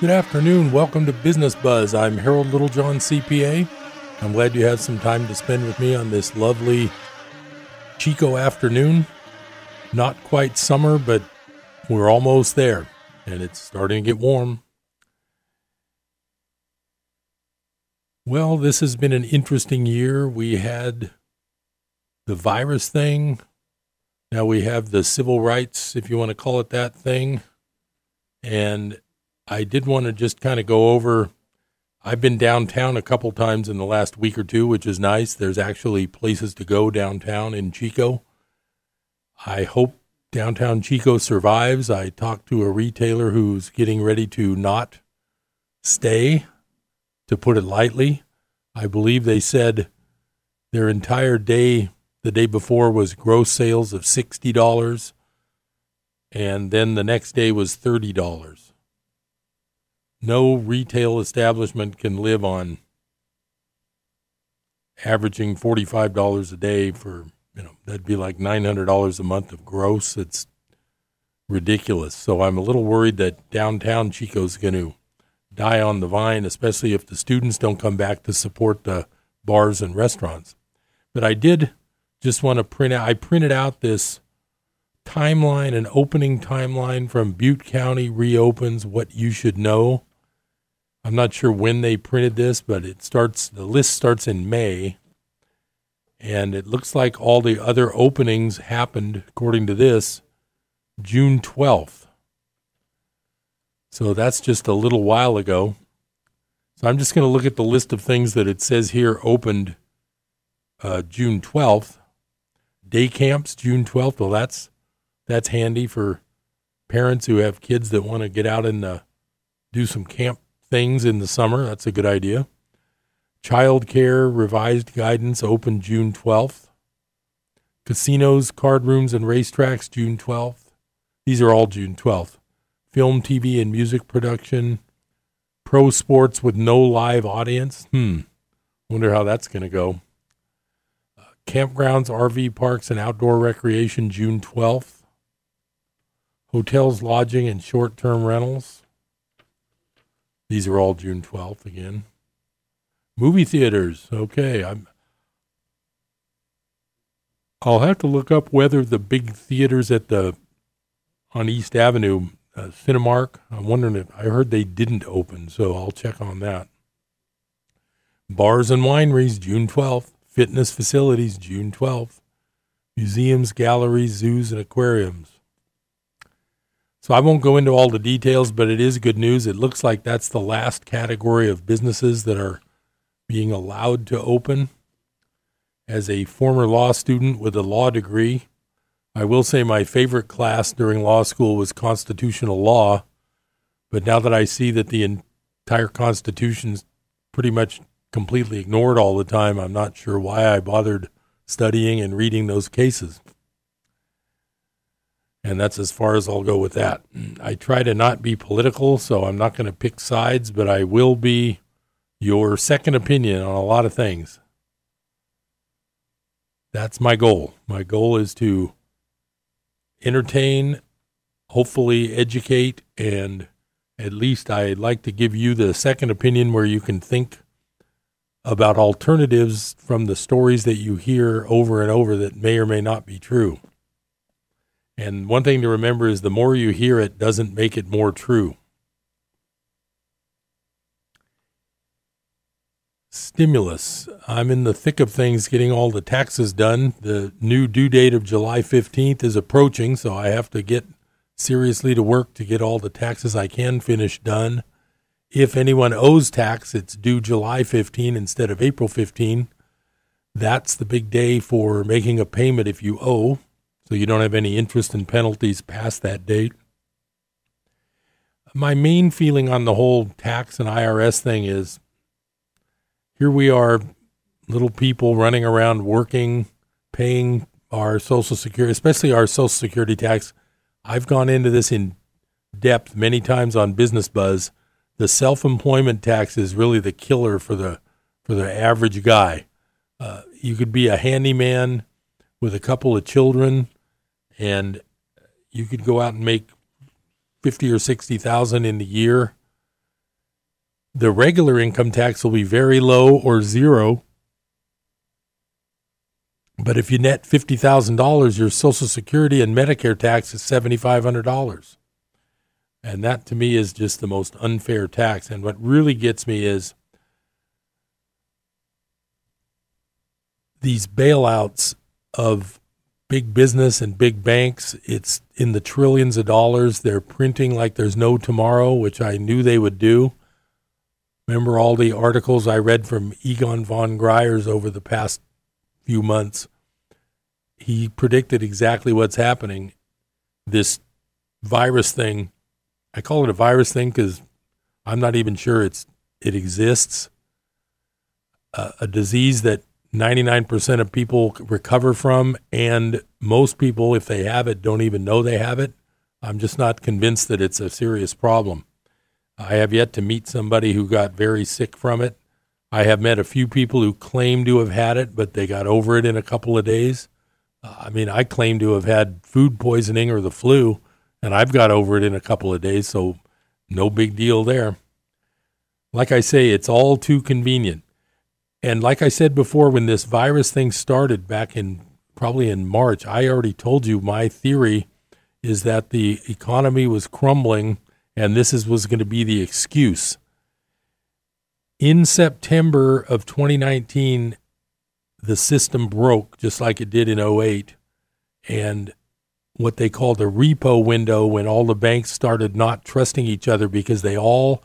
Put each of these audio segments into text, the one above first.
Good afternoon. Welcome to Business Buzz. I'm Harold Littlejohn, CPA. I'm glad you had some time to spend with me on this lovely Chico afternoon. Not quite summer, but we're almost there, and it's starting to get warm. Well, this has been an interesting year. We had the virus thing. Now we have the civil rights, if you want to call it that thing. And I did want to just kind of go over. I've been downtown a couple times in the last week or two, which is nice. There's actually places to go downtown in Chico. I hope downtown Chico survives. I talked to a retailer who's getting ready to not stay, to put it lightly. I believe they said their entire day the day before was gross sales of $60 and then the next day was $30 no retail establishment can live on averaging $45 a day for, you know, that'd be like $900 a month of gross. It's ridiculous. So I'm a little worried that downtown Chico's going to die on the vine, especially if the students don't come back to support the bars and restaurants. But I did just want to print out, I printed out this timeline, an opening timeline from Butte County reopens what you should know. I'm not sure when they printed this, but it starts the list starts in May. And it looks like all the other openings happened according to this June 12th. So that's just a little while ago. So I'm just going to look at the list of things that it says here opened uh, June 12th. Day camps June 12th. Well, that's that's handy for parents who have kids that want to get out and uh, do some camp things in the summer. That's a good idea. Child care revised guidance open June 12th. Casinos, card rooms, and racetracks June 12th. These are all June 12th. Film, TV, and music production. Pro sports with no live audience. Hmm. Wonder how that's going to go. Uh, campgrounds, RV parks, and outdoor recreation June 12th. Hotels, lodging, and short term rentals. These are all June 12th again. Movie theaters. Okay, I'm I'll have to look up whether the big theaters at the on East Avenue, uh, Cinemark. I'm wondering if I heard they didn't open, so I'll check on that. Bars and wineries, June 12th. Fitness facilities, June 12th. Museums, galleries, zoos, and aquariums. So I won't go into all the details, but it is good news. It looks like that's the last category of businesses that are being allowed to open. As a former law student with a law degree, I will say my favorite class during law school was constitutional law. But now that I see that the entire Constitution's pretty much completely ignored all the time, I'm not sure why I bothered studying and reading those cases. And that's as far as I'll go with that. I try to not be political, so I'm not going to pick sides, but I will be your second opinion on a lot of things. That's my goal. My goal is to entertain, hopefully educate, and at least I'd like to give you the second opinion where you can think about alternatives from the stories that you hear over and over that may or may not be true. And one thing to remember is the more you hear it doesn't make it more true. Stimulus. I'm in the thick of things getting all the taxes done. The new due date of July 15th is approaching, so I have to get seriously to work to get all the taxes I can finish done. If anyone owes tax, it's due July 15 instead of April 15. That's the big day for making a payment if you owe so you don't have any interest and penalties past that date. My main feeling on the whole tax and IRS thing is here we are, little people running around working, paying our Social Security, especially our Social Security tax. I've gone into this in depth many times on Business Buzz. The self-employment tax is really the killer for the for the average guy. Uh, you could be a handyman with a couple of children and you could go out and make fifty or sixty thousand in the year the regular income tax will be very low or zero. But if you net $50,000, your Social Security and Medicare tax is $7,500. And that to me is just the most unfair tax. And what really gets me is these bailouts of big business and big banks. It's in the trillions of dollars. They're printing like there's no tomorrow, which I knew they would do. Remember all the articles I read from Egon von Greyerz over the past few months? He predicted exactly what's happening. This virus thing, I call it a virus thing because I'm not even sure it's it exists. Uh, a disease that 99% of people recover from, and most people, if they have it, don't even know they have it. I'm just not convinced that it's a serious problem. I have yet to meet somebody who got very sick from it. I have met a few people who claim to have had it, but they got over it in a couple of days. Uh, I mean, I claim to have had food poisoning or the flu, and I've got over it in a couple of days, so no big deal there. Like I say, it's all too convenient. And like I said before, when this virus thing started back in probably in March, I already told you my theory is that the economy was crumbling and this is, was going to be the excuse. In September of 2019, the system broke just like it did in 08. And what they called the repo window when all the banks started not trusting each other because they all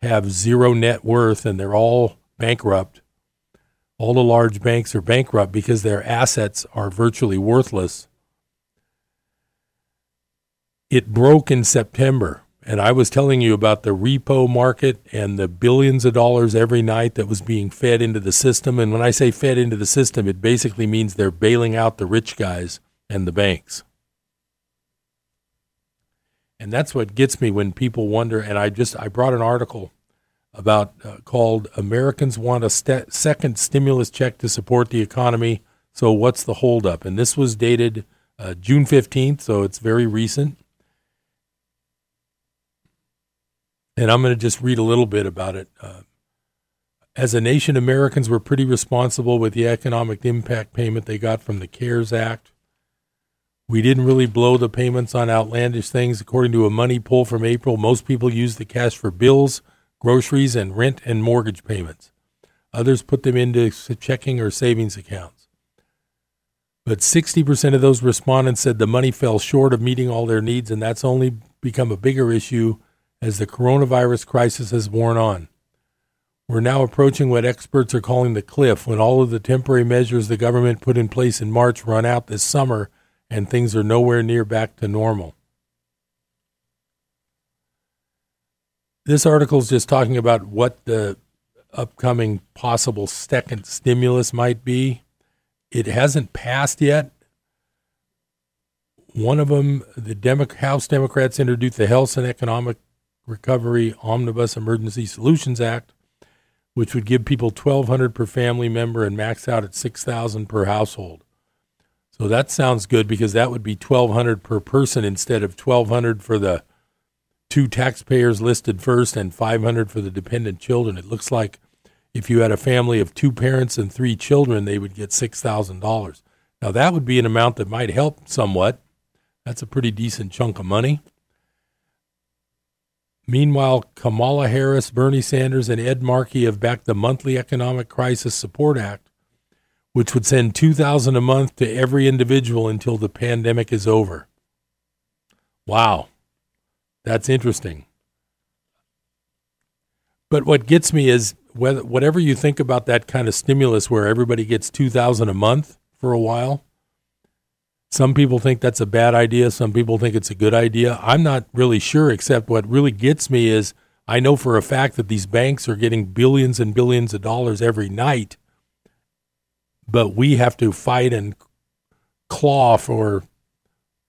have zero net worth and they're all bankrupt all the large banks are bankrupt because their assets are virtually worthless. It broke in September, and I was telling you about the repo market and the billions of dollars every night that was being fed into the system. And when I say fed into the system, it basically means they're bailing out the rich guys and the banks. And that's what gets me when people wonder. And I just I brought an article about uh, called Americans want a st- second stimulus check to support the economy. So what's the holdup? And this was dated uh, June 15th, so it's very recent. And I'm going to just read a little bit about it. Uh, as a nation, Americans were pretty responsible with the economic impact payment they got from the CARES Act. We didn't really blow the payments on outlandish things. According to a money poll from April, most people used the cash for bills groceries, and rent and mortgage payments. Others put them into checking or savings accounts. But 60% of those respondents said the money fell short of meeting all their needs, and that's only become a bigger issue as the coronavirus crisis has worn on. We're now approaching what experts are calling the cliff when all of the temporary measures the government put in place in March run out this summer and things are nowhere near back to normal. This article is just talking about what the upcoming possible second stimulus might be. It hasn't passed yet. One of them, the Demo- House Democrats introduced the Health and Economic Recovery Omnibus Emergency Solutions Act, which would give people 1200 per family member and max out at 6000 per household. So that sounds good because that would be 1200 per person instead of 1200 for the two taxpayers listed first and 500 for the dependent children. It looks like if you had a family of two parents and three children, they would get $6,000. Now, that would be an amount that might help somewhat. That's a pretty decent chunk of money. Meanwhile, Kamala Harris, Bernie Sanders, and Ed Markey have backed the monthly Economic Crisis Support Act, which would send $2,000 a month to every individual until the pandemic is over. Wow. That's interesting. But what gets me is whether, whatever you think about that kind of stimulus where everybody gets 2000 a month for a while, some people think that's a bad idea, some people think it's a good idea. I'm not really sure except what really gets me is I know for a fact that these banks are getting billions and billions of dollars every night, but we have to fight and claw for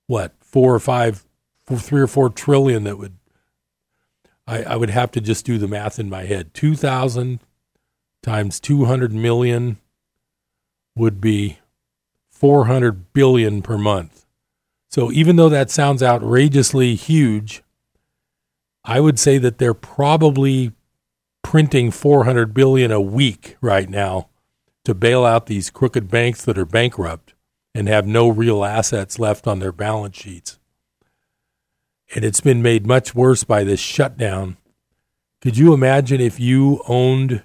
what, 4 or 5 for three or four trillion that would I, I would have to just do the math in my head. Two thousand times two hundred million would be four hundred billion per month. So even though that sounds outrageously huge, I would say that they're probably printing 400 billion a week right now to bail out these crooked banks that are bankrupt and have no real assets left on their balance sheets. And it's been made much worse by this shutdown. Could you imagine if you owned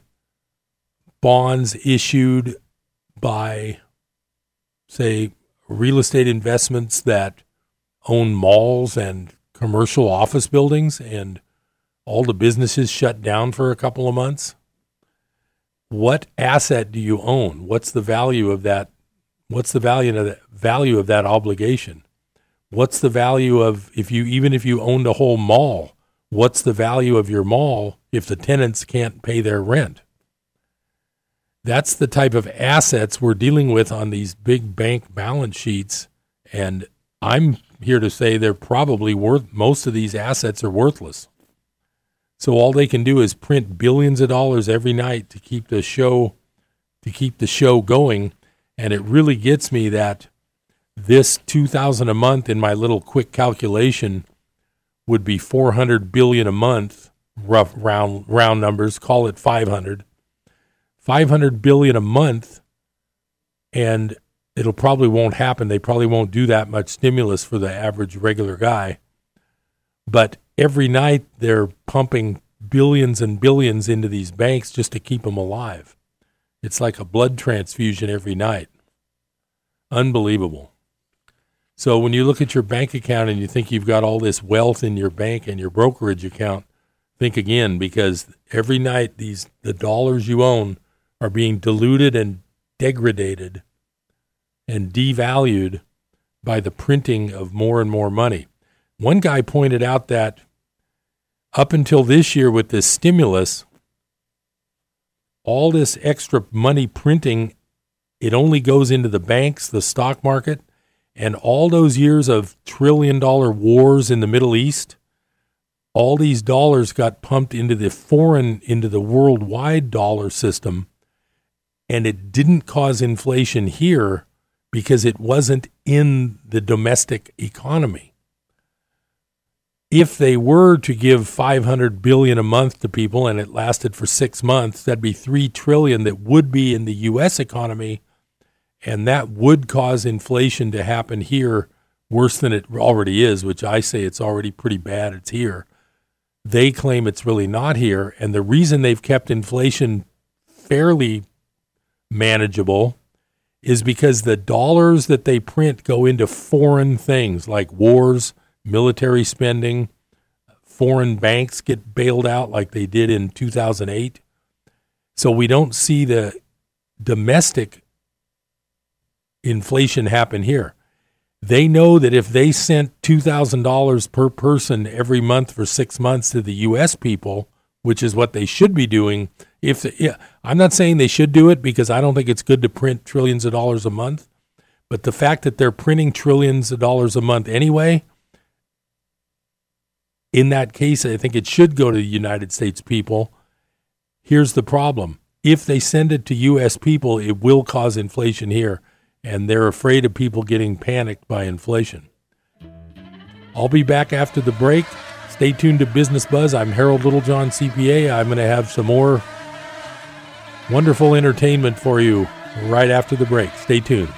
bonds issued by, say, real estate investments that own malls and commercial office buildings and all the businesses shut down for a couple of months? What asset do you own? What's the value of that? What's the value of that value of that obligation? What's the value of if you even if you owned a whole mall? What's the value of your mall if the tenants can't pay their rent? That's the type of assets we're dealing with on these big bank balance sheets. And I'm here to say they're probably worth, most of these assets are worthless. So all they can do is print billions of dollars every night to keep the show, to keep the show going. And it really gets me that this 2000 a month in my little quick calculation would be 400 billion a month, rough round, round numbers, call it 500 500 billion a month and it'll probably won't happen. They probably won't do that much stimulus for the average regular guy. But every night they're pumping billions and billions into these banks just to keep them alive. It's like a blood transfusion every night. Unbelievable so when you look at your bank account and you think you've got all this wealth in your bank and your brokerage account think again because every night these the dollars you own are being diluted and degraded and devalued by the printing of more and more money. One guy pointed out that up until this year, with this stimulus, all this extra money printing, it only goes into the banks, the stock market, and all those years of trillion dollar wars in the Middle East, all these dollars got pumped into the foreign, into the worldwide dollar system and it didn't cause inflation here because it wasn't in the domestic economy. If they were to give 500 billion a month to people and it lasted for 6 months, that'd be 3 trillion that would be in the US economy and that would cause inflation to happen here worse than it already is, which I say it's already pretty bad it's here. They claim it's really not here and the reason they've kept inflation fairly manageable is because the dollars that they print go into foreign things like wars, military spending, foreign banks get bailed out like they did in 2008. So we don't see the domestic inflation happen here. They know that if they sent $2,000 per person every month for six months to the U.S. people, which is what they should be doing, if yeah, I'm not saying they should do it because I don't think it's good to print trillions of dollars a month, but the fact that they're printing trillions of dollars a month anyway, in that case, I think it should go to the United States people. Here's the problem. If they send it to U.S. people, it will cause inflation here, and they're afraid of people getting panicked by inflation. I'll be back after the break. Stay tuned to Business Buzz. I'm Harold Littlejohn, CPA. I'm going to have some more wonderful entertainment for you right after the break. Stay tuned.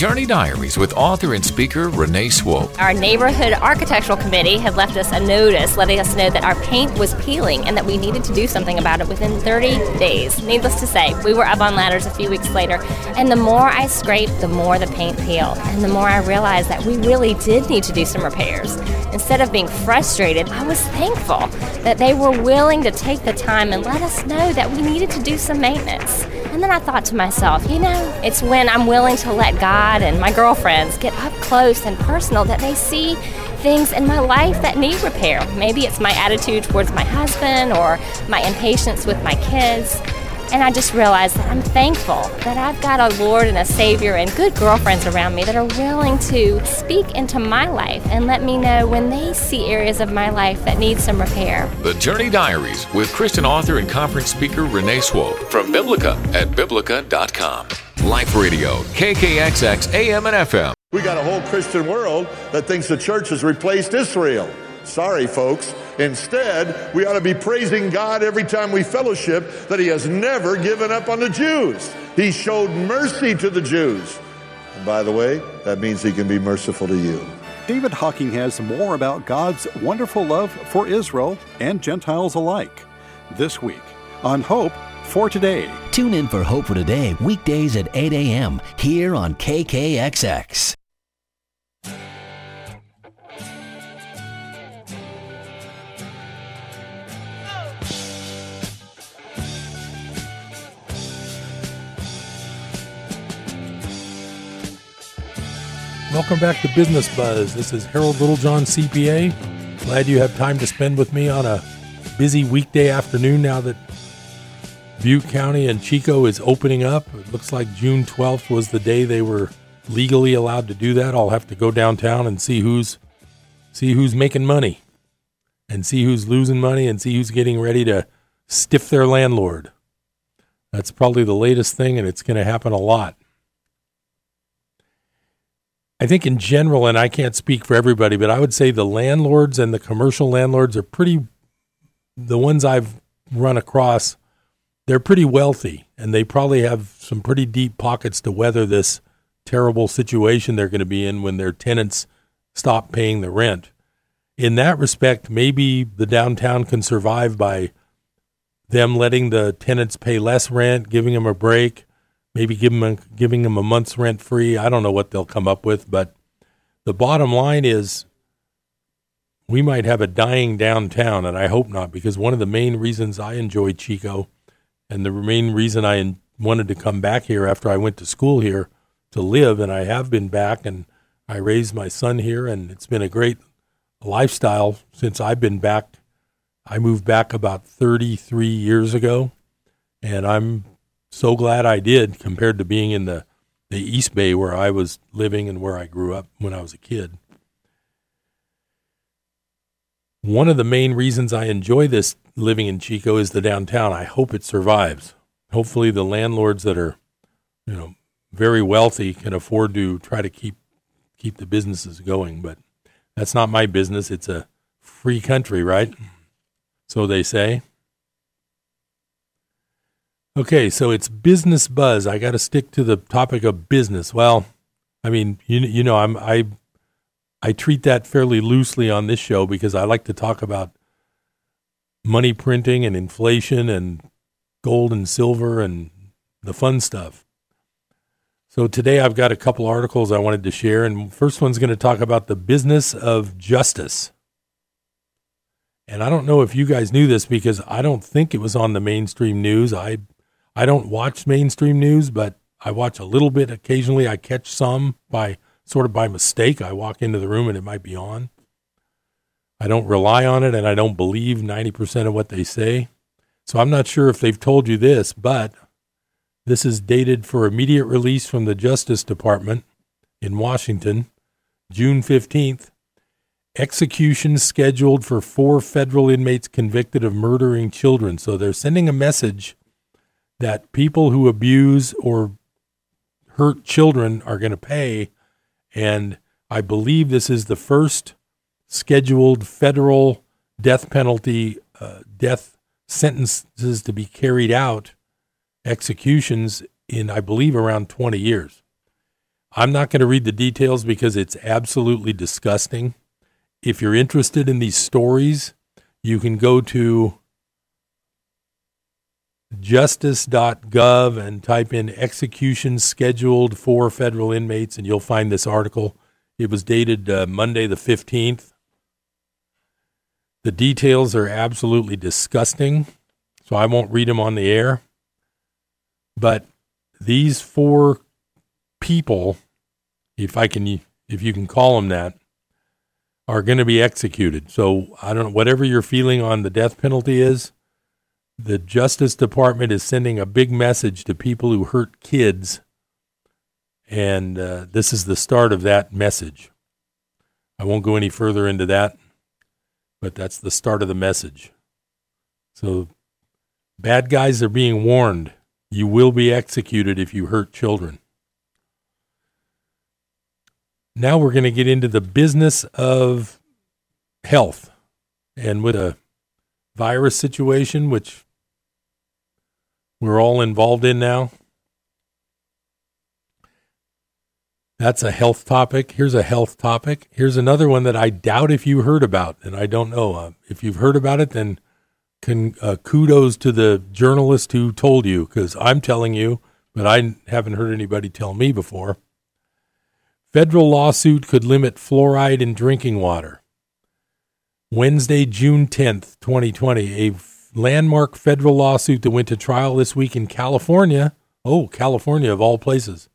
Journey Diaries with author and speaker Renee Swope. Our neighborhood architectural committee had left us a notice letting us know that our paint was peeling and that we needed to do something about it within 30 days. Needless to say, we were up on ladders a few weeks later, and the more I scraped, the more the paint peeled, and the more I realized that we really did need to do some repairs. Instead of being frustrated, I was thankful that they were willing to take the time and let us know that we needed to do some maintenance. And then I thought to myself, you know, it's when I'm willing to let God God and my girlfriends get up close and personal that they see things in my life that need repair. Maybe it's my attitude towards my husband or my impatience with my kids. And I just realized that I'm thankful that I've got a Lord and a Savior and good girlfriends around me that are willing to speak into my life and let me know when they see areas of my life that need some repair. The Journey Diaries with Christian author and conference speaker Renee Swope from Biblica at Biblica.com. Life Radio, KKXX AM and FM. We got a whole Christian world that thinks the church has replaced Israel. Sorry, folks. Instead, we ought to be praising God every time we fellowship that He has never given up on the Jews. He showed mercy to the Jews. And by the way, that means He can be merciful to you. David Hocking has more about God's wonderful love for Israel and Gentiles alike this week on Hope for Today. Tune in for Hope for Today weekdays at 8 a.m. here on KKXX. Welcome back to Business Buzz. This is Harold Littlejohn, CPA. Glad you have time to spend with me on a busy weekday afternoon now that Butte County and Chico is opening up. It looks like June 12th was the day they were legally allowed to do that. I'll have to go downtown and see who's see who's making money and see who's losing money and see who's getting ready to stiff their landlord. That's probably the latest thing and it's going to happen a lot. I think in general, and I can't speak for everybody, but I would say the landlords and the commercial landlords are pretty, the ones I've run across, they're pretty wealthy and they probably have some pretty deep pockets to weather this terrible situation they're going to be in when their tenants stop paying the rent. In that respect, maybe the downtown can survive by them letting the tenants pay less rent, giving them a break, maybe give them a, giving them a month's rent free. I don't know what they'll come up with, but the bottom line is we might have a dying downtown, and I hope not, because one of the main reasons I enjoy Chico, and the main reason I wanted to come back here after I went to school here to live, and I have been back, and I raised my son here, and it's been a great lifestyle since I've been back. I moved back about 33 years ago, and I'm so glad I did compared to being in the, the East Bay where I was living and where I grew up when I was a kid. One of the main reasons I enjoy this living in Chico is the downtown. I hope it survives. Hopefully the landlords that are, you know, very wealthy can afford to try to keep keep the businesses going, but that's not my business. It's a free country, right? So they say. Okay, so it's business buzz. I got to stick to the topic of business. Well, I mean, you you know, I'm I I treat that fairly loosely on this show because I like to talk about money printing and inflation and gold and silver and the fun stuff. So today I've got a couple articles I wanted to share and first one's going to talk about the business of justice. And I don't know if you guys knew this because I don't think it was on the mainstream news. I I don't watch mainstream news, but I watch a little bit occasionally. I catch some by sort of by mistake. I walk into the room and it might be on. I don't rely on it and I don't believe 90% of what they say. So I'm not sure if they've told you this, but this is dated for immediate release from the Justice Department in Washington, June 15th. Execution scheduled for four federal inmates convicted of murdering children. So they're sending a message that people who abuse or hurt children are going to pay. And I believe this is the first scheduled federal death penalty, uh, death sentences to be carried out, executions in, I believe, around 20 years. I'm not going to read the details because it's absolutely disgusting. If you're interested in these stories, you can go to justice.gov and type in execution scheduled for federal inmates, and you'll find this article. It was dated uh, Monday, the 15th. The details are absolutely disgusting, so I won't read them on the air. But these four people, if I can, if you can call them that, are going to be executed. So I don't know, whatever your feeling on the death penalty is, the Justice Department is sending a big message to people who hurt kids, and uh, this is the start of that message. I won't go any further into that, but that's the start of the message. So, bad guys are being warned. You will be executed if you hurt children. Now we're going to get into the business of health. And with a virus situation, which we're all involved in now, that's a health topic. Here's a health topic. Here's another one that I doubt if you heard about, and I don't know. Uh, if you've heard about it, then can, uh, kudos to the journalist who told you, because I'm telling you, but I haven't heard anybody tell me before. Federal lawsuit could limit fluoride in drinking water. Wednesday, June 10th, 2020, a landmark federal lawsuit that went to trial this week in California, oh, California of all places,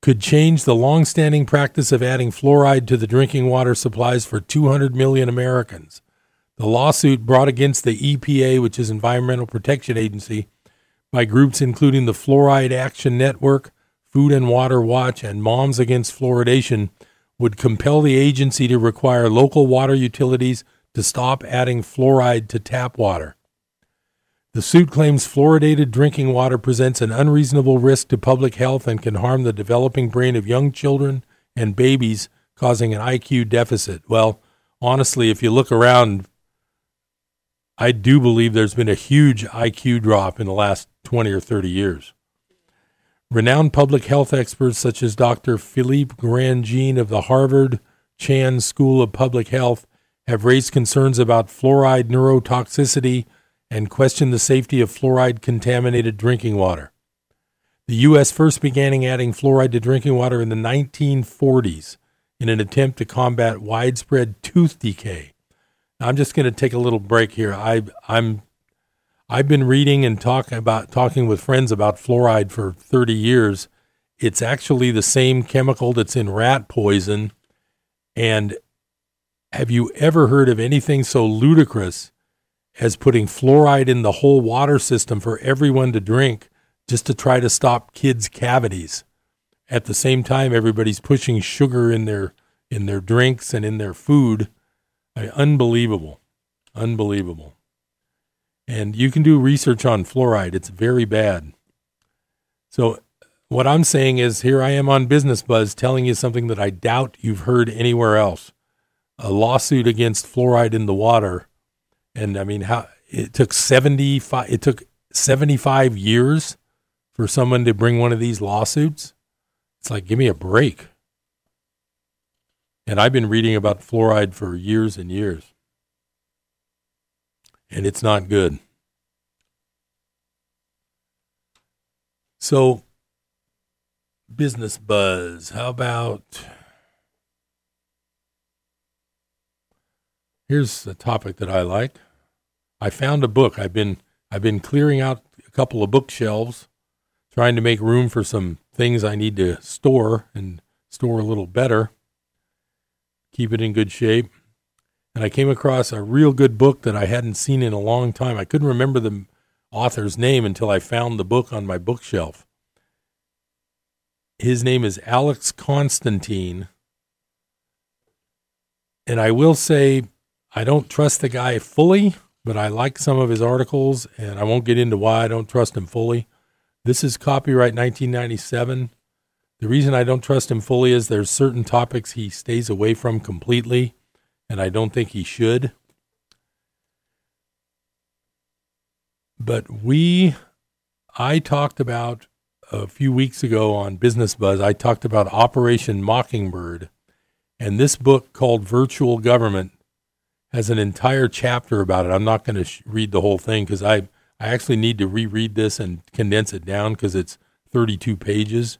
could change the long-standing practice of adding fluoride to the drinking water supplies for 200 million Americans. The lawsuit brought against the EPA, which is Environmental Protection Agency, by groups including the Fluoride Action Network, Food and Water Watch, and Moms Against Fluoridation would compel the agency to require local water utilities to stop adding fluoride to tap water. The suit claims fluoridated drinking water presents an unreasonable risk to public health and can harm the developing brain of young children and babies, causing an IQ deficit. Well, honestly, if you look around, I do believe there's been a huge IQ drop in the last 20 or 30 years. Renowned public health experts such as Dr. Philippe Grandjean of the Harvard Chan School of Public Health have raised concerns about fluoride neurotoxicity and questioned the safety of fluoride contaminated drinking water. The U.S. first began adding fluoride to drinking water in the 1940s in an attempt to combat widespread tooth decay. Now, I'm just going to take a little break here. I, I'm I've been reading and talking about talking with friends about fluoride for 30 years. It's actually the same chemical that's in rat poison. And have you ever heard of anything so ludicrous as putting fluoride in the whole water system for everyone to drink just to try to stop kids' cavities? At the same time, everybody's pushing sugar in their in their drinks and in their food. Unbelievable, unbelievable. And you can do research on fluoride. It's very bad. So, what I'm saying is here I am on Business Buzz telling you something that I doubt you've heard anywhere else a lawsuit against fluoride in the water. And I mean, how it took 75, it took 75 years for someone to bring one of these lawsuits. It's like, give me a break. And I've been reading about fluoride for years and years and it's not good. So, business buzz. How about here's a topic that I like. I found a book. I've been I've been clearing out a couple of bookshelves, trying to make room for some things I need to store and store a little better. Keep it in good shape and I came across a real good book that I hadn't seen in a long time. I couldn't remember the author's name until I found the book on my bookshelf. His name is Alex Constantine. And I will say, I don't trust the guy fully, but I like some of his articles, and I won't get into why I don't trust him fully. This is copyright 1997. The reason I don't trust him fully is there's certain topics he stays away from completely and I don't think he should. But we, I talked about a few weeks ago on Business Buzz, I talked about Operation Mockingbird. And this book called Virtual Government has an entire chapter about it. I'm not going to sh- read the whole thing because I, I actually need to reread this and condense it down because it's 32 pages.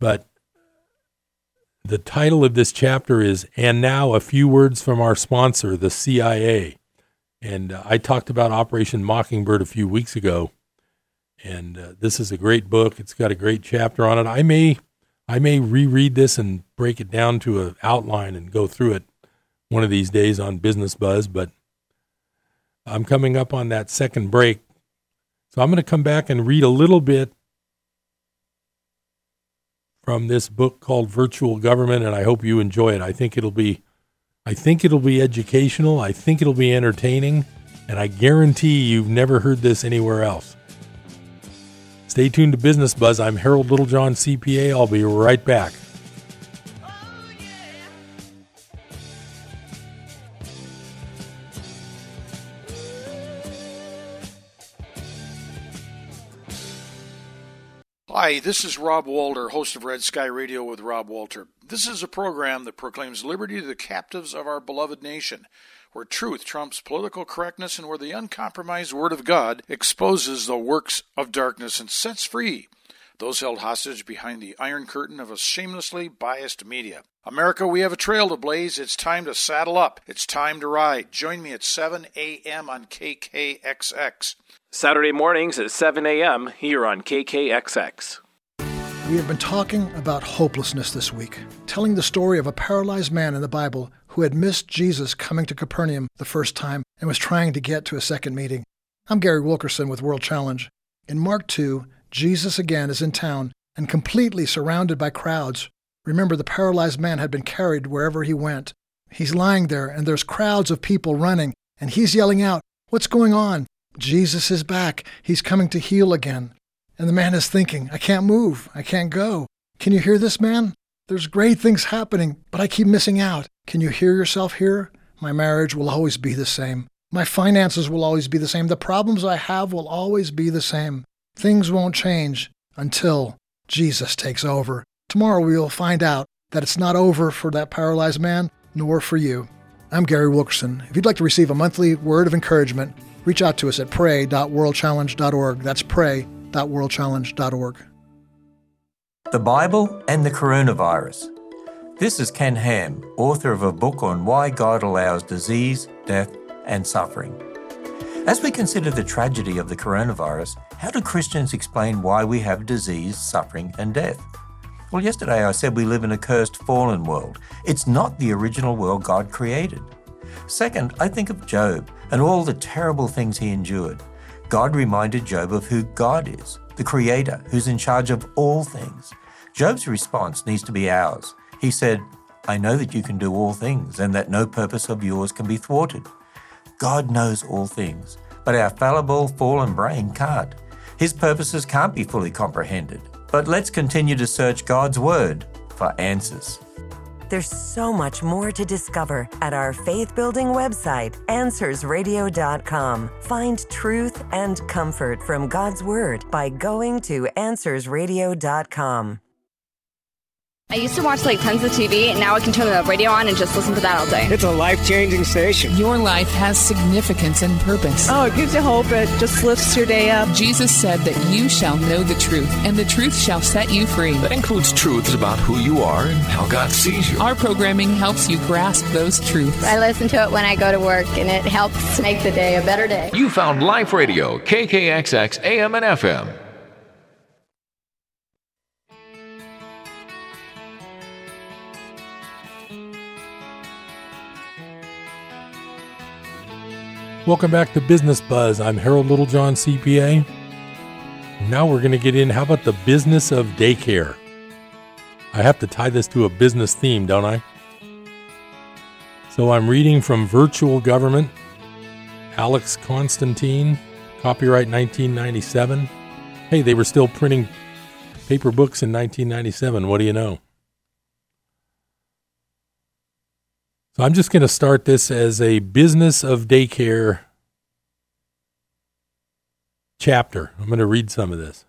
But the title of this chapter is And Now a Few Words from Our Sponsor, the CIA. And uh, I talked about Operation Mockingbird a few weeks ago. And uh, this is a great book. It's got a great chapter on it. I may I may reread this and break it down to an outline and go through it one of these days on Business Buzz, but I'm coming up on that second break. So I'm going to come back and read a little bit from this book called Virtual Government, and I hope you enjoy it. I think it'll be, I think it'll be educational. I think it'll be entertaining, and I guarantee you've never heard this anywhere else. Stay tuned to Business Buzz. I'm Harold Littlejohn, CPA. I'll be right back. Hi, this is Rob Walter, host of Red Sky Radio with Rob Walter. This is a program that proclaims liberty to the captives of our beloved nation, where truth trumps political correctness and where the uncompromised Word of God exposes the works of darkness and sets free those held hostage behind the iron curtain of a shamelessly biased media. America, we have a trail to blaze. It's time to saddle up. It's time to ride. Join me at 7 a.m. on KKXX. Saturday mornings at 7 a.m. here on KKXX. We have been talking about hopelessness this week, telling the story of a paralyzed man in the Bible who had missed Jesus coming to Capernaum the first time and was trying to get to a second meeting. I'm Gary Wilkerson with World Challenge. In Mark 2, Jesus again is in town and completely surrounded by crowds. Remember, the paralyzed man had been carried wherever he went. He's lying there, and there's crowds of people running, and he's yelling out, What's going on? Jesus is back. He's coming to heal again. And the man is thinking, I can't move. I can't go. Can you hear this, man? There's great things happening, but I keep missing out. Can you hear yourself here? My marriage will always be the same. My finances will always be the same. The problems I have will always be the same. Things won't change until Jesus takes over. Tomorrow we will find out that it's not over for that paralyzed man, nor for you. I'm Gary Wilkerson. If you'd like to receive a monthly word of encouragement, reach out to us at pray.worldchallenge.org. That's pray.worldchallenge.org. The Bible and the Coronavirus. This is Ken Ham, author of a book on why God allows disease, death, and suffering. As we consider the tragedy of the coronavirus, how do Christians explain why we have disease, suffering, and death? Well, yesterday I said we live in a cursed, fallen world. It's not the original world God created. Second, I think of Job and all the terrible things he endured. God reminded Job of who God is, the Creator, who's in charge of all things. Job's response needs to be ours. He said, I know that you can do all things and that no purpose of yours can be thwarted. God knows all things, but our fallible, fallen brain can't. His purposes can't be fully comprehended. But let's continue to search God's Word for answers. There's so much more to discover at our faith building website, AnswersRadio.com. Find truth and comfort from God's Word by going to AnswersRadio.com. I used to watch like tons of TV, and now I can turn the radio on and just listen to that all day. It's a life changing station. Your life has significance and purpose. Oh, it gives you hope. It just lifts your day up. Jesus said that you shall know the truth, and the truth shall set you free. That includes truths about who you are and how God sees you. Our programming helps you grasp those truths. I listen to it when I go to work, and it helps make the day a better day. You found Life Radio, KKXX AM and FM. Welcome back to Business Buzz. I'm Harold Littlejohn, CPA. Now we're going to get in. How about the business of daycare? I have to tie this to a business theme, don't I? So I'm reading from Virtual Government, Alex Constantine, copyright 1997. Hey, they were still printing paper books in 1997. What do you know? So I'm just going to start this as a business of daycare chapter. I'm going to read some of this.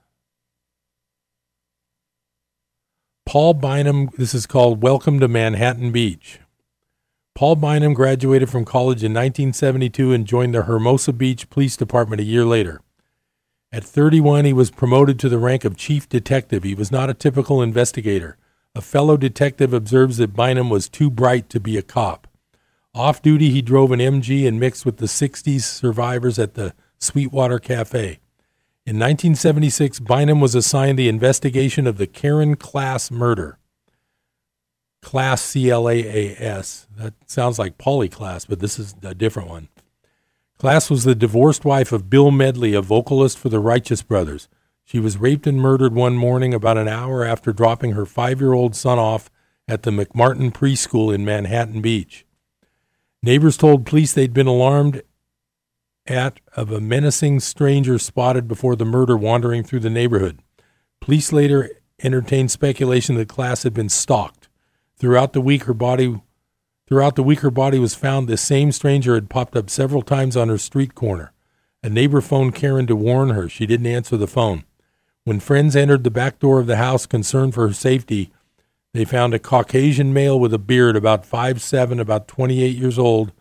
Paul Bynum, this is called Welcome to Manhattan Beach. Paul Bynum graduated from college in 1972 and joined the Hermosa Beach Police Department a year later. At 31, he was promoted to the rank of chief detective. He was not a typical investigator. A fellow detective observes that Bynum was too bright to be a cop. Off duty, he drove an MG and mixed with the 60s survivors at the Sweetwater Cafe. In 1976, Bynum was assigned the investigation of the Karen Klaas murder. Klaas C L A A S. That sounds like Polly Klaas, but this is a different one. Klaas was the divorced wife of Bill Medley, a vocalist for the Righteous Brothers. She was raped and murdered one morning about an hour after dropping her five year old son off at the McMartin preschool in Manhattan Beach. Neighbors told police they'd been alarmed at of a menacing stranger spotted before the murder wandering through the neighborhood. Police later entertained speculation that Klaas had been stalked. Throughout the week her body throughout the week her body was found the same stranger had popped up several times on her street corner. A neighbor phoned Karen to warn her. She didn't answer the phone. When friends entered the back door of the house concerned for her safety, they found a Caucasian male with a beard about five seven, about 28 years old,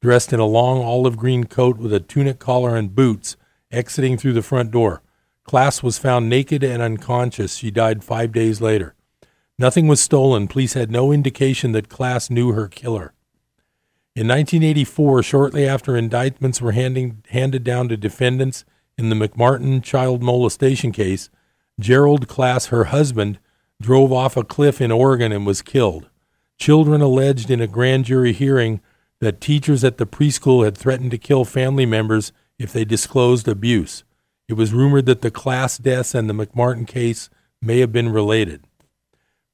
dressed in a long olive green coat with a tunic collar and boots, exiting through the front door. Klaas was found naked and unconscious. She died five days later. Nothing was stolen. Police had no indication that Klaas knew her killer. In 1984, shortly after indictments were handing, handed down to defendants in the McMartin child molestation case, Gerald Klaas, her husband, drove off a cliff in Oregon and was killed. Children alleged in a grand jury hearing that teachers at the preschool had threatened to kill family members if they disclosed abuse. It was rumored that the Klaas deaths and the McMartin case may have been related.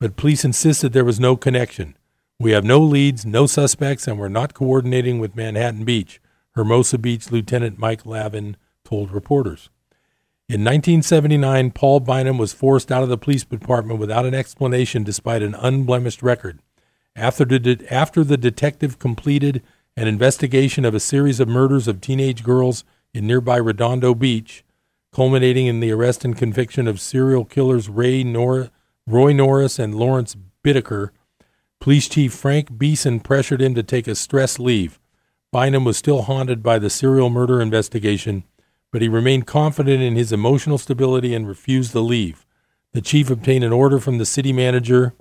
But police insisted there was no connection. We have no leads, no suspects, and we're not coordinating with Manhattan Beach, Hermosa Beach Lieutenant Mike Lavin told reporters. In 1979, Paul Bynum was forced out of the police department without an explanation despite an unblemished record. After the, de- after the detective completed an investigation of a series of murders of teenage girls in nearby Redondo Beach, culminating in the arrest and conviction of serial killers Ray Nor- Roy Norris and Lawrence Bittaker, Police Chief Frank Beeson pressured him to take a stress leave. Bynum was still haunted by the serial murder investigation but he remained confident in his emotional stability and refused to leave. The chief obtained an order from the city manager,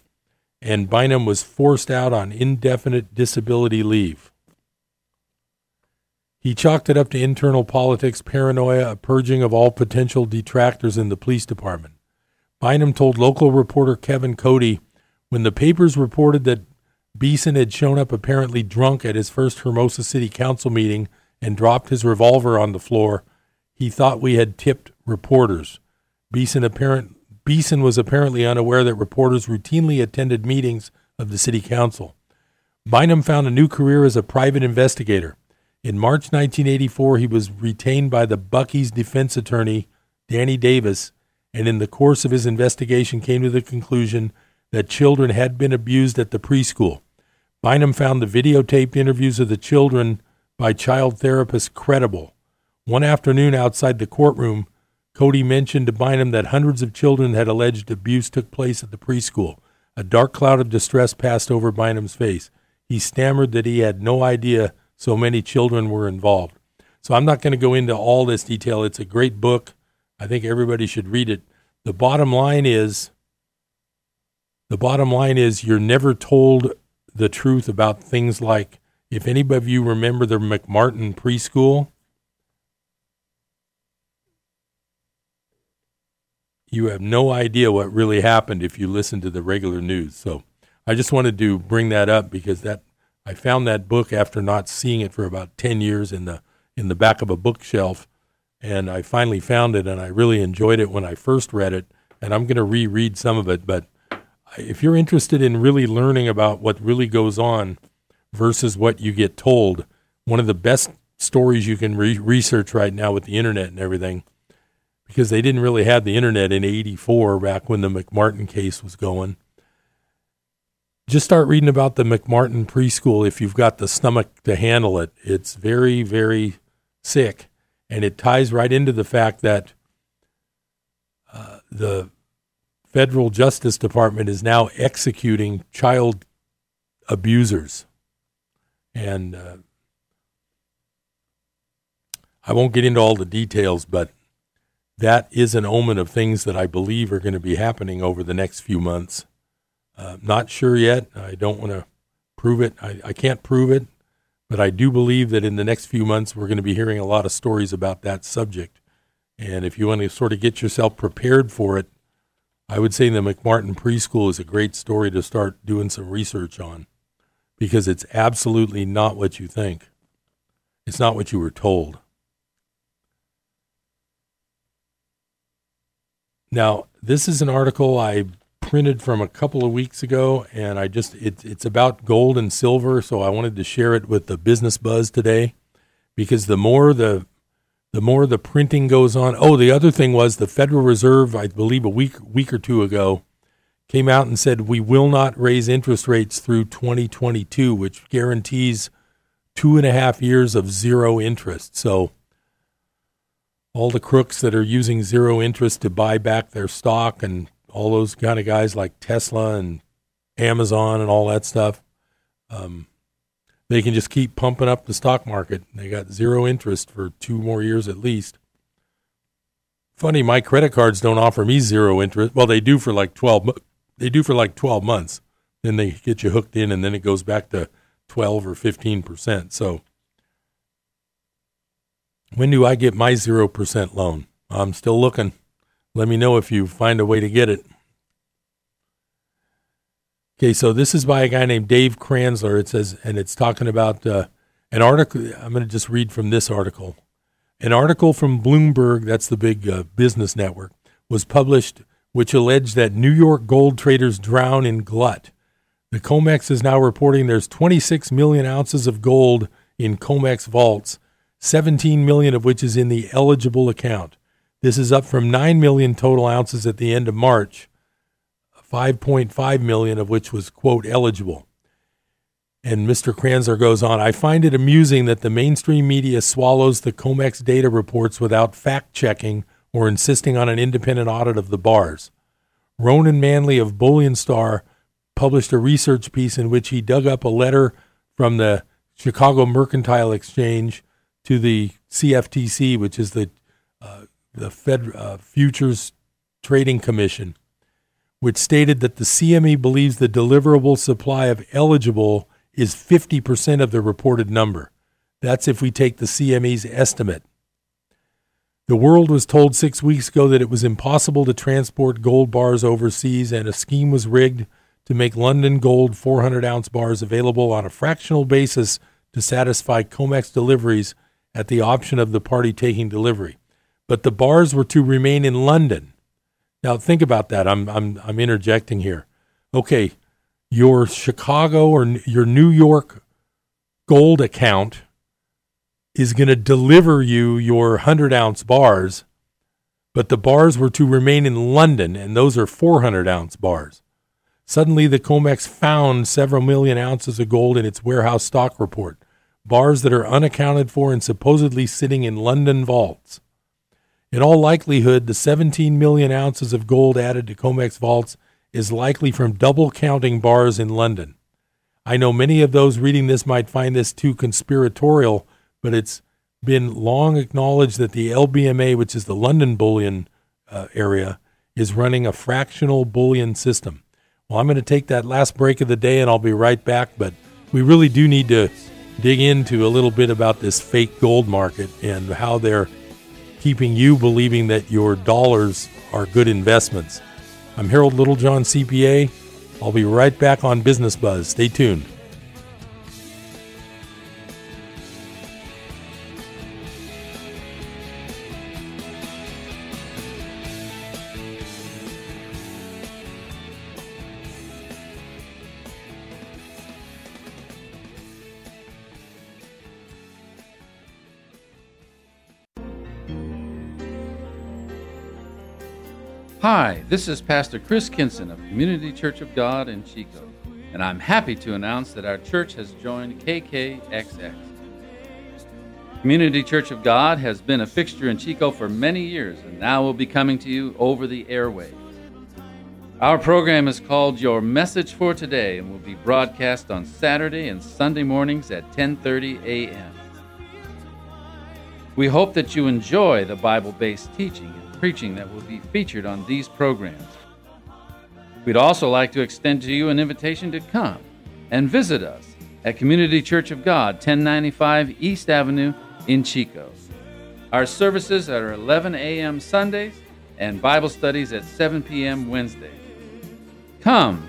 and Bynum was forced out on indefinite disability leave. He chalked it up to internal politics, paranoia, a purging of all potential detractors in the police department. Bynum told local reporter Kevin Cody when the papers reported that Beeson had shown up apparently drunk at his first Hermosa City Council meeting and dropped his revolver on the floor he thought we had tipped reporters. Beeson, apparent, Beeson was apparently unaware that reporters routinely attended meetings of the city council. Bynum found a new career as a private investigator. In March 1984, he was retained by the Buckeys' defense attorney, Danny Davis, and in the course of his investigation came to the conclusion that children had been abused at the preschool. Bynum found the videotaped interviews of the children by child therapists credible. One afternoon outside the courtroom, Cody mentioned to Bynum that hundreds of children had alleged abuse took place at the preschool. A dark cloud of distress passed over Bynum's face. He stammered that he had no idea so many children were involved. So I'm not going to go into all this detail. It's a great book. I think everybody should read it. The bottom line is the bottom line is you're never told the truth about things like if any of you remember the McMartin preschool, you have no idea what really happened if you listen to the regular news. So I just wanted to bring that up because that I found that book after not seeing it for about 10 years in the in the back of a bookshelf and I finally found it and I really enjoyed it when I first read it and I'm going to reread some of it but if you're interested in really learning about what really goes on versus what you get told, one of the best stories you can re- research right now with the internet and everything because they didn't really have the internet in 84 back when the McMartin case was going. Just start reading about the McMartin preschool if you've got the stomach to handle it. It's very, very sick. And it ties right into the fact that uh, the federal justice department is now executing child abusers. And uh, I won't get into all the details, but that is an omen of things that I believe are going to be happening over the next few months. Uh, not sure yet. I don't want to prove it. I, I can't prove it, but I do believe that in the next few months we're going to be hearing a lot of stories about that subject. And if you want to sort of get yourself prepared for it, I would say the McMartin preschool is a great story to start doing some research on because it's absolutely not what you think. It's not what you were told. Now, this is an article I printed from a couple of weeks ago, and I just it, it's about gold and silver, so I wanted to share it with the business buzz today, because the more the the more the printing goes on. Oh, the other thing was the Federal Reserve, I believe a week week or two ago, came out and said we will not raise interest rates through 2022, which guarantees two and a half years of zero interest. So all the crooks that are using zero interest to buy back their stock and all those kind of guys like Tesla and Amazon and all that stuff, um, they can just keep pumping up the stock market. They got zero interest for two more years at least. Funny, my credit cards don't offer me zero interest. Well, they do for like twelve. They do for like twelve months. Then they get you hooked in, and then it goes back to twelve or fifteen percent. So when do I get my 0% loan? I'm still looking. Let me know if you find a way to get it. Okay, so this is by a guy named Dave Kranzler. It says, and it's talking about uh, an article. I'm going to just read from this article. An article from Bloomberg, that's the big uh, business network, was published which alleged that New York gold traders drown in glut. The COMEX is now reporting there's 26 million ounces of gold in COMEX vaults 17 million of which is in the eligible account. This is up from 9 million total ounces at the end of March, 5.5 million of which was, quote, eligible. And Mr. Kranzler goes on I find it amusing that the mainstream media swallows the COMEX data reports without fact checking or insisting on an independent audit of the bars. Ronan Manly of BullionStar published a research piece in which he dug up a letter from the Chicago Mercantile Exchange to the CFTC, which is the uh, the Fed uh, Futures Trading Commission, which stated that the CME believes the deliverable supply of eligible is 50% of the reported number. That's if we take the CME's estimate. The world was told six weeks ago that it was impossible to transport gold bars overseas, and a scheme was rigged to make London gold 400 ounce bars available on a fractional basis to satisfy COMEX deliveries at the option of the party taking delivery. But the bars were to remain in London. Now think about that. I'm I'm I'm interjecting here. Okay, your Chicago or your New York gold account is going to deliver you your 100 ounce bars, but the bars were to remain in London, and those are 400 ounce bars. Suddenly, the COMEX found several million ounces of gold in its warehouse stock report bars that are unaccounted for and supposedly sitting in London vaults. In all likelihood, the 17 million ounces of gold added to COMEX vaults is likely from double counting bars in London. I know many of those reading this might find this too conspiratorial, but it's been long acknowledged that the LBMA, which is the London bullion uh, area, is running a fractional bullion system. Well, I'm going to take that last break of the day and I'll be right back, but we really do need to dig into a little bit about this fake gold market and how they're keeping you believing that your dollars are good investments. I'm Harold Littlejohn, CPA. I'll be right back on Business Buzz. Stay tuned. Hi, this is Pastor Chris Kinson of Community Church of God in Chico, and I'm happy to announce that our church has joined KKXX. Community Church of God has been a fixture in Chico for many years and now will be coming to you over the airwaves. Our program is called Your Message for Today and will be broadcast on Saturday and Sunday mornings at 10:30 a.m. We hope that you enjoy the Bible-based teaching preaching that will be featured on these programs. We'd also like to extend to you an invitation to come and visit us at Community Church of God, 1095 East Avenue in Chico. Our services are 11 a.m. Sundays and Bible studies at 7 p.m. Wednesdays. Come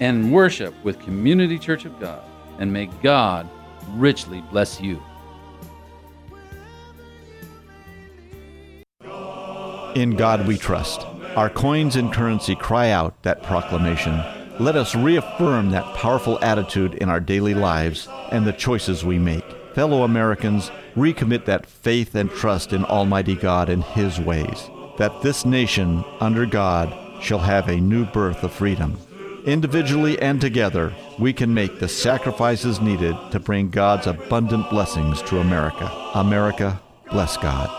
and worship with Community Church of God, and may God richly bless you. In God we trust. Our coins and currency cry out that proclamation. Let us reaffirm that powerful attitude in our daily lives and the choices we make. Fellow Americans, recommit that faith and trust in Almighty God and His ways, that this nation, under God, shall have a new birth of freedom. Individually and together, we can make the sacrifices needed to bring God's abundant blessings to America. America, bless God.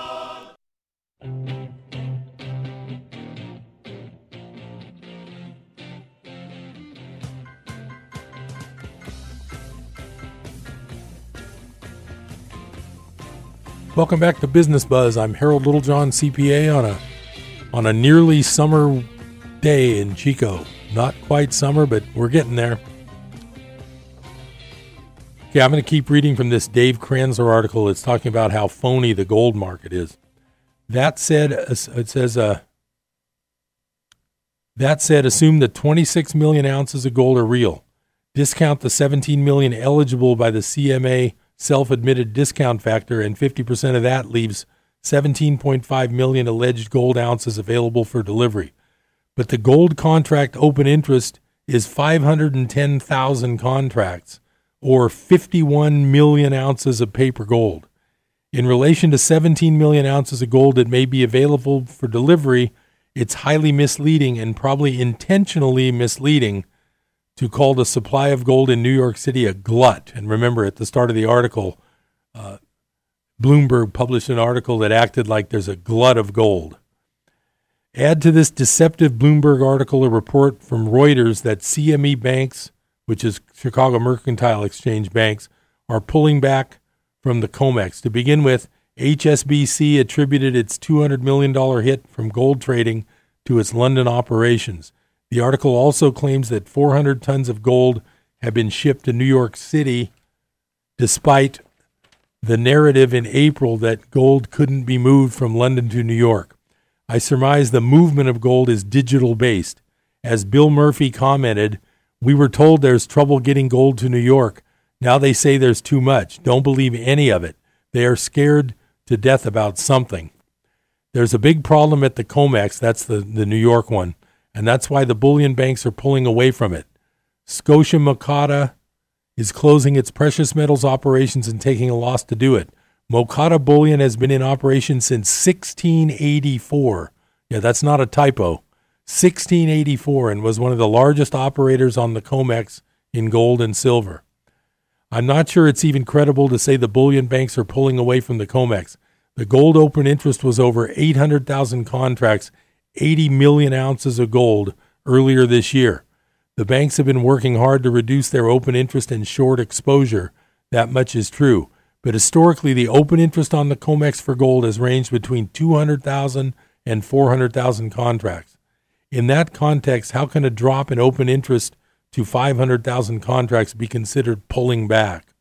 Welcome back to Business Buzz. I'm Harold Littlejohn, CPA, on a on a nearly summer day in Chico. Not quite summer, but we're getting there. Okay, I'm going to keep reading from this Dave Kranzler article. It's talking about how phony the gold market is. That said, it says, uh, that said, assume that 26 million ounces of gold are real. Discount the 17 million eligible by the CME self admitted discount factor, and 50% of that leaves 17.5 million alleged gold ounces available for delivery. But the gold contract open interest is 510,000 contracts, or 51 million ounces of paper gold. In relation to 17 million ounces of gold that may be available for delivery, it's highly misleading and probably intentionally misleading to call the supply of gold in New York City a glut. And remember, at the start of the article, uh, Bloomberg published an article that acted like there's a glut of gold. Add to this deceptive Bloomberg article a report from Reuters that CME banks, which is Chicago Mercantile Exchange banks, are pulling back from the COMEX. To begin with, HSBC attributed its $200 million hit from gold trading to its London operations. The article also claims that 400 tons of gold have been shipped to New York City despite the narrative in April that gold couldn't be moved from London to New York. I surmise the movement of gold is digital based. As Bill Murphy commented, we were told there's trouble getting gold to New York. Now they say there's too much. Don't believe any of it. They are scared to death about something. There's a big problem at the COMEX, that's the, the New York one and that's why the bullion banks are pulling away from it. Scotia Mocatta is closing its precious metals operations and taking a loss to do it. Mocatta Bullion has been in operation since 1684. Yeah, that's not a typo. 1684 and was one of the largest operators on the COMEX in gold and silver. I'm not sure it's even credible to say the bullion banks are pulling away from the COMEX. The gold open interest was over 800,000 contracts 80 million ounces of gold earlier this year. The banks have been working hard to reduce their open interest and short exposure. That much is true. But historically, the open interest on the COMEX for gold has ranged between 200,000 and 400,000 contracts. In that context, how can a drop in open interest to 500,000 contracts be considered pulling back?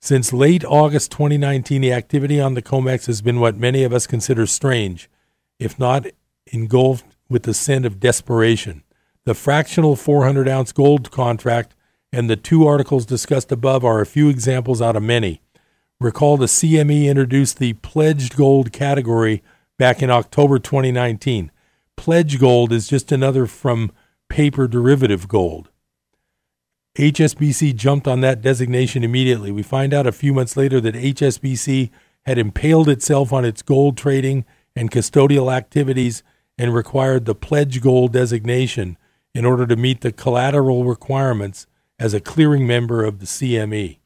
Since late August 2019, the activity on the COMEX has been what many of us consider strange, if not engulfed with the scent of desperation. The fractional 400 ounce gold contract and the two articles discussed above are a few examples out of many. Recall the CME introduced the pledged gold category back in October 2019. Pledge gold is just another from paper derivative gold. HSBC jumped on that designation immediately. We find out a few months later that HSBC had impaled itself on its gold trading and custodial activities and required the pledge gold designation in order to meet the collateral requirements as a clearing member of the CME.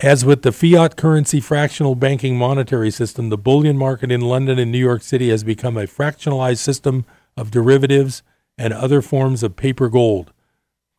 As with the fiat currency fractional banking monetary system, the bullion market in London and New York City has become a fractionalized system of derivatives and other forms of paper gold,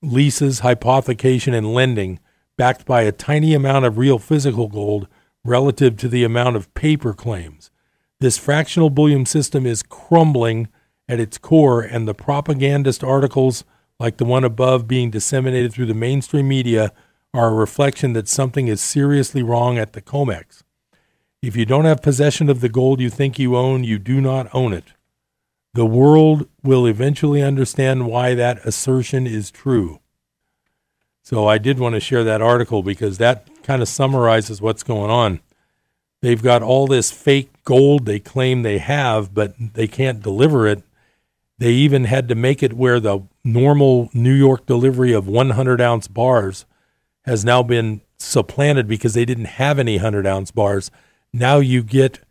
leases, hypothecation, and lending, backed by a tiny amount of real physical gold relative to the amount of paper claims. This fractional bullion system is crumbling at its core, and the propagandist articles like the one above being disseminated through the mainstream media are a reflection that something is seriously wrong at the COMEX. If you don't have possession of the gold you think you own, you do not own it. The world will eventually understand why that assertion is true. So I did want to share that article because that kind of summarizes what's going on. They've got all this fake gold they claim they have, but they can't deliver it. They even had to make it where the normal New York delivery of 100 ounce bars has now been supplanted because they didn't have any 100 ounce bars. Now you get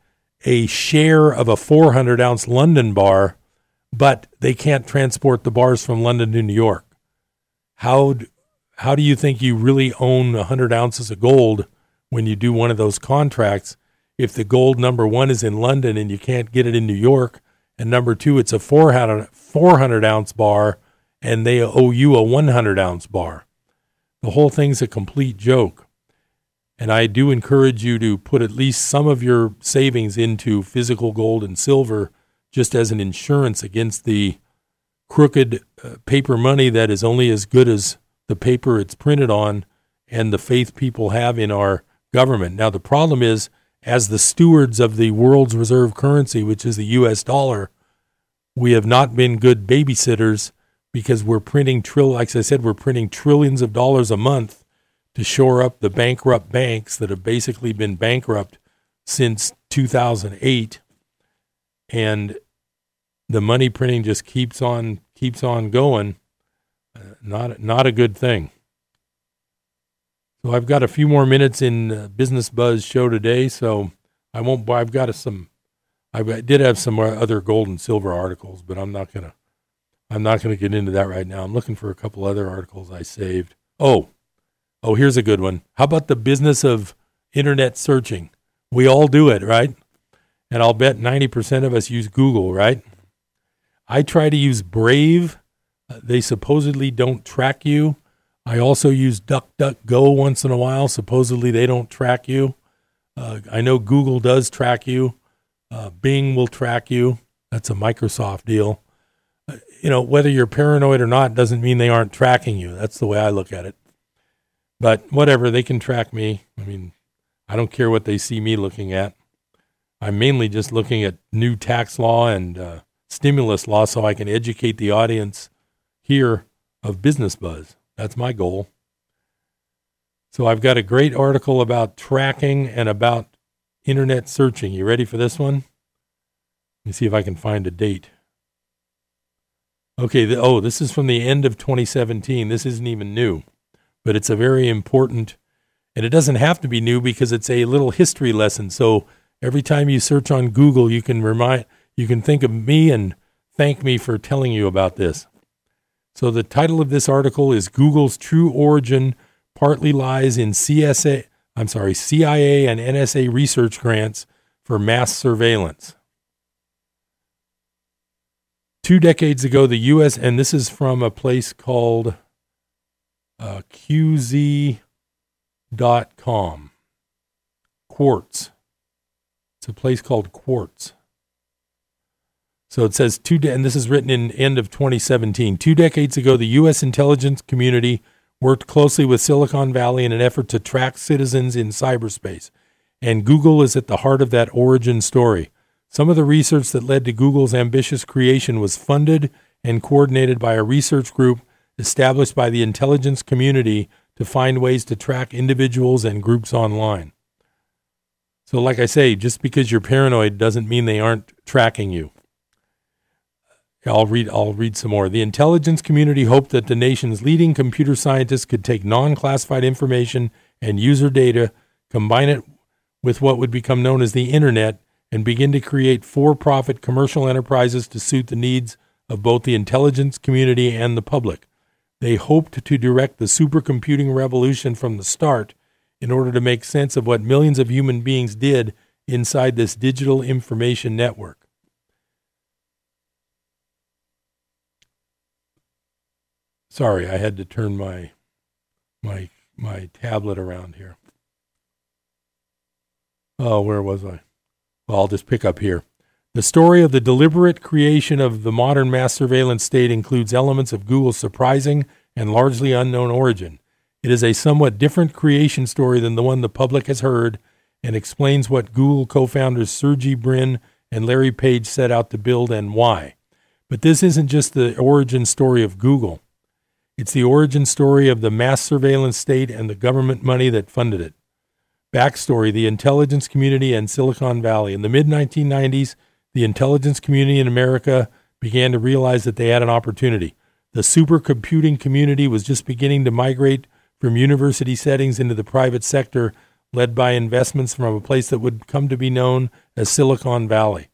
a share of a 400 ounce London bar, but they can't transport the bars from London to New York. How, how do you think you really own 100 ounces of gold when you do one of those contracts? If the gold number one is in London and you can't get it in New York, and number two, it's a 400, 400 ounce bar and they owe you a 100 ounce bar. The whole thing's a complete joke. And I do encourage you to put at least some of your savings into physical gold and silver just as an insurance against the crooked uh, paper money that is only as good as the paper it's printed on and the faith people have in our government. Now, the problem is, as the stewards of the world's reserve currency, which is the US dollar, we have not been good babysitters because we're printing trill like I said, we're printing trillions of dollars a month to shore up the bankrupt banks that have basically been bankrupt since 2008 and the money printing just keeps on keeps on going. Uh, not not a good thing so I've got a few more minutes in uh, Business Buzz show today so I won't I've got a, some I did have some other gold and silver articles but I'm not to I'm not to get into that right now I'm looking for a couple other articles I saved oh Oh, here's a good one. How about the business of internet searching? We all do it, right? And I'll bet 90% of us use Google, right? I try to use Brave. They supposedly don't track you. I also use DuckDuckGo once in a while. Supposedly they don't track you. Uh, I know Google does track you. Uh, Bing will track you. That's a Microsoft deal. Uh, you know, whether you're paranoid or not doesn't mean they aren't tracking you. That's the way I look at it. But whatever, they can track me. I mean, I don't care what they see me looking at. I'm mainly just looking at new tax law and uh, stimulus law so I can educate the audience here of Business Buzz. That's my goal. So I've got a great article about tracking and about internet searching. You ready for this one? Let me see if I can find a date. Okay, the, oh, this is from the end of 2017. This isn't even new but it's a very important, and it doesn't have to be new because it's a little history lesson. So every time you search on Google, you can remind, you can think of me and thank me for telling you about this. So the title of this article is Google's True Origin Partly Lies in CSA, I'm sorry, CIA and NSA research grants for mass surveillance. Two decades ago, the U.S., and this is from a place called uh, qz.com. Quartz. It's a place called Quartz. So it says two, de- and this is written in end of 2017. Two decades ago, the U.S. intelligence community worked closely with Silicon Valley in an effort to track citizens in cyberspace, and Google is at the heart of that origin story. Some of the research that led to Google's ambitious creation was funded and coordinated by a research group established by the intelligence community to find ways to track individuals and groups online. So, like I say, just because you're paranoid doesn't mean they aren't tracking you. I'll read, I'll read some more. The intelligence community hoped that the nation's leading computer scientists could take non classified information and user data, combine it with what would become known as the Internet, and begin to create for profit commercial enterprises to suit the needs of both the intelligence community and the public. They hoped to direct the supercomputing revolution from the start in order to make sense of what millions of human beings did inside this digital information network. Sorry, I had to turn my my my tablet around here. Oh, where was I? Well, I'll just pick up here. The story of the deliberate creation of the modern mass surveillance state includes elements of Google's surprising and largely unknown origin. It is a somewhat different creation story than the one the public has heard and explains what Google co founders Sergey Brin and Larry Page set out to build and why. But this isn't just the origin story of Google, it's the origin story of the mass surveillance state and the government money that funded it. Backstory The intelligence community and Silicon Valley. In the mid 1990s, the intelligence community in America began to realize that they had an opportunity. The supercomputing community was just beginning to migrate from university settings into the private sector, led by investments from a place that would come to be known as Silicon Valley.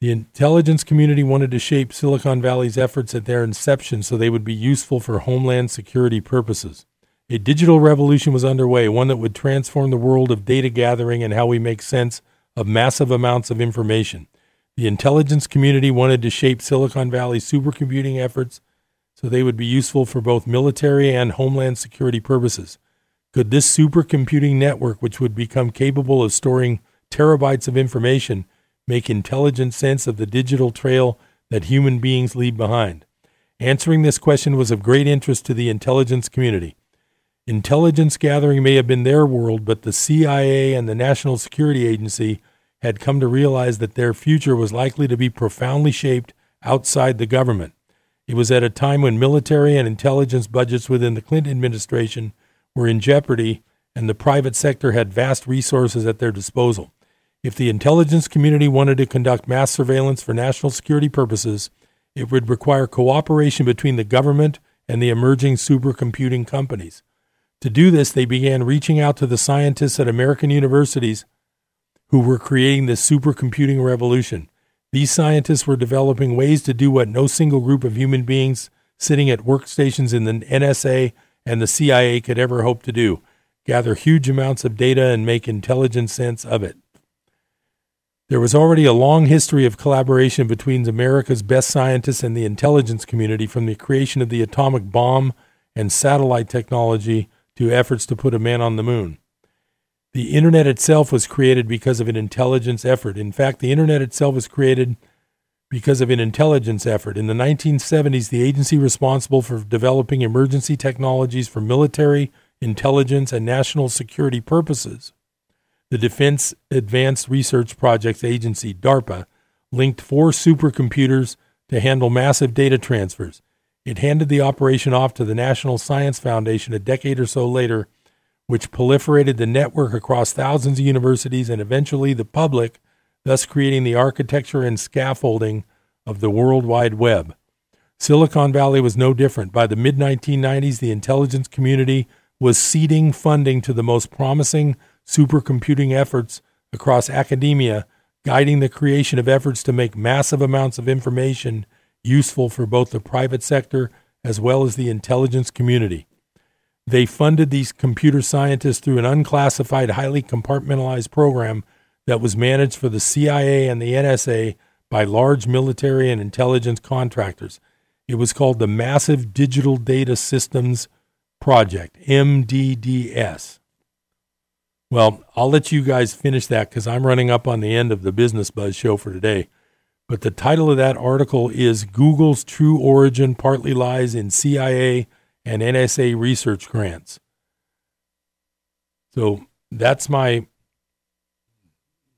The intelligence community wanted to shape Silicon Valley's efforts at their inception so they would be useful for homeland security purposes. A digital revolution was underway, one that would transform the world of data gathering and how we make sense of massive amounts of information. The intelligence community wanted to shape Silicon Valley's supercomputing efforts so they would be useful for both military and homeland security purposes. Could this supercomputing network, which would become capable of storing terabytes of information, make intelligent sense of the digital trail that human beings leave behind? Answering this question was of great interest to the intelligence community. Intelligence gathering may have been their world, but the CIA and the National Security Agency had come to realize that their future was likely to be profoundly shaped outside the government. It was at a time when military and intelligence budgets within the Clinton administration were in jeopardy and the private sector had vast resources at their disposal. If the intelligence community wanted to conduct mass surveillance for national security purposes, it would require cooperation between the government and the emerging supercomputing companies. To do this, they began reaching out to the scientists at American universities who were creating the supercomputing revolution. These scientists were developing ways to do what no single group of human beings sitting at workstations in the NSA and the CIA could ever hope to do gather huge amounts of data and make intelligent sense of it. There was already a long history of collaboration between America's best scientists and the intelligence community, from the creation of the atomic bomb and satellite technology to efforts to put a man on the moon. The internet itself was created because of an intelligence effort. In fact, the internet itself was created because of an intelligence effort. In the 1970s, the agency responsible for developing emergency technologies for military, intelligence, and national security purposes the Defense Advanced Research Projects Agency, DARPA, linked four supercomputers to handle massive data transfers. It handed the operation off to the National Science Foundation a decade or so later, which proliferated the network across thousands of universities and eventually the public, thus creating the architecture and scaffolding of the World Wide Web. Silicon Valley was no different. By the mid 1990s, the intelligence community was seeding funding to the most promising supercomputing efforts across academia, guiding the creation of efforts to make massive amounts of information useful for both the private sector as well as the intelligence community. They funded these computer scientists through an unclassified, highly compartmentalized program that was managed for the CIA and the NSA by large military and intelligence contractors. It was called the Massive Digital Data Systems Project, MDDS. Well, I'll let you guys finish that because I'm running up on the end of the Business Buzz show for today. But the title of that article is Google's True Origin Partly Lies in CIA and NSA Research Grants. So that's my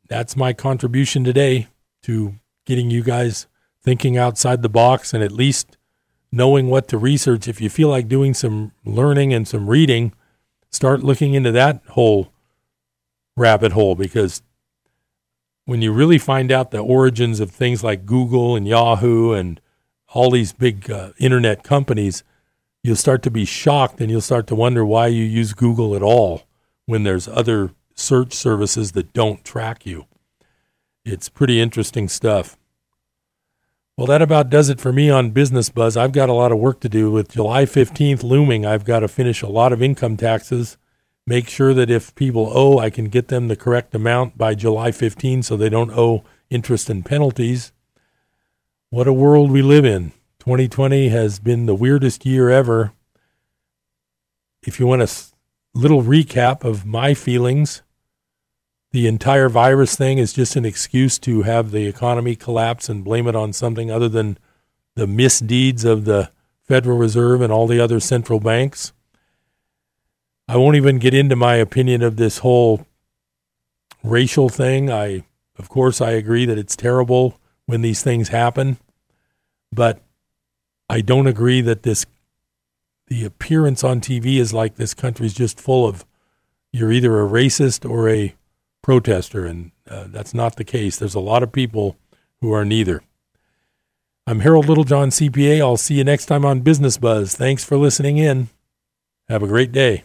that's my contribution today to getting you guys thinking outside the box and at least knowing what to research. If you feel like doing some learning and some reading, start looking into that whole rabbit hole because when you really find out the origins of things like Google and Yahoo and all these big uh, internet companies, you'll start to be shocked and you'll start to wonder why you use Google at all when there's other search services that don't track you. It's pretty interesting stuff. Well, that about does it for me on Business Buzz. I've got a lot of work to do with July 15th looming. I've got to finish a lot of income taxes make sure that if people owe, I can get them the correct amount by July 15 so they don't owe interest and penalties. What a world we live in. 2020 has been the weirdest year ever. If you want a little recap of my feelings, the entire virus thing is just an excuse to have the economy collapse and blame it on something other than the misdeeds of the Federal Reserve and all the other central banks. I won't even get into my opinion of this whole racial thing. I, of course, I agree that it's terrible when these things happen, but I don't agree that this the appearance on TV is like this country's just full of you're either a racist or a protester, and uh, that's not the case. There's a lot of people who are neither. I'm Harold Littlejohn, CPA. I'll see you next time on Business Buzz. Thanks for listening in. Have a great day.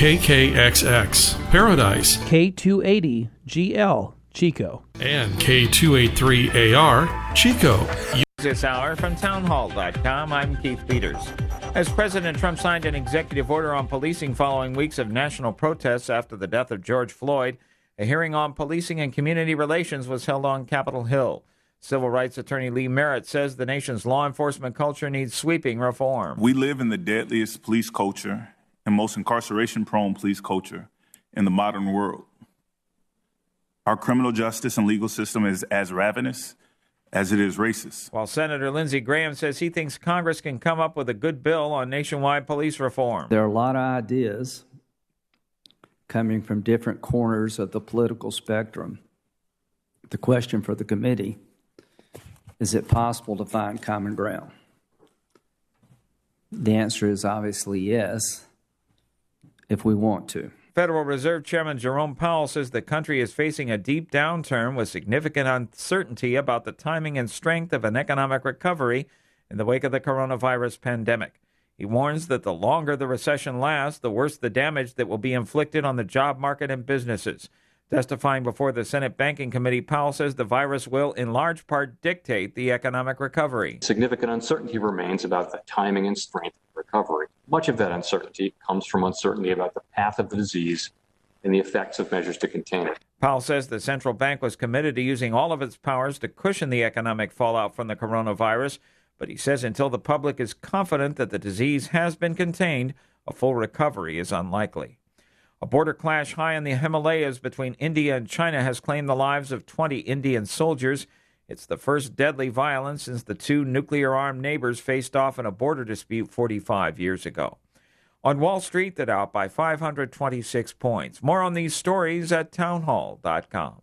KKXX Paradise, K280GL Chico, and K283AR Chico. This hour from townhall.com, I'm Keith Peters. As President Trump signed an executive order on policing following weeks of national protests after the death of George Floyd, a hearing on policing and community relations was held on Capitol Hill. Civil rights attorney Lee Merritt says the nation's law enforcement culture needs sweeping reform. We live in the deadliest police culture and most incarceration prone police culture in the modern world. Our criminal justice and legal system is as ravenous as it is racist. While Senator Lindsey Graham says he thinks Congress can come up with a good bill on nationwide police reform. There are a lot of ideas coming from different corners of the political spectrum. The question for the committee is it possible to find common ground? The answer is obviously yes if we want to. Federal Reserve Chairman Jerome Powell says the country is facing a deep downturn with significant uncertainty about the timing and strength of an economic recovery in the wake of the coronavirus pandemic. He warns that the longer the recession lasts, the worse the damage that will be inflicted on the job market and businesses. Testifying before the Senate Banking Committee, Powell says the virus will, in large part, dictate the economic recovery. Significant uncertainty remains about the timing and strength of recovery. Much of that uncertainty comes from uncertainty about the path of the disease and the effects of measures to contain it. Powell says the central bank was committed to using all of its powers to cushion the economic fallout from the coronavirus, but he says until the public is confident that the disease has been contained, a full recovery is unlikely. A border clash high in the Himalayas between India and China has claimed the lives of 20 Indian soldiers. It's the first deadly violence since the two nuclear armed neighbors faced off in a border dispute 45 years ago. On Wall Street, that out by 526 points. More on these stories at townhall.com.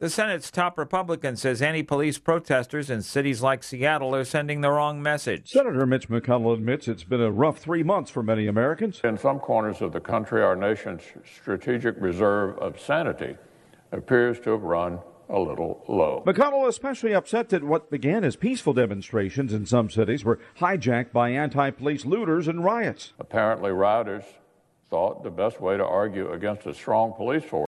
The Senate's top Republican says anti police protesters in cities like Seattle are sending the wrong message. Senator Mitch McConnell admits it's been a rough three months for many Americans. In some corners of the country, our nation's strategic reserve of sanity appears to have run a little low. McConnell is especially upset that what began as peaceful demonstrations in some cities were hijacked by anti police looters and riots. Apparently, rioters thought the best way to argue against a strong police force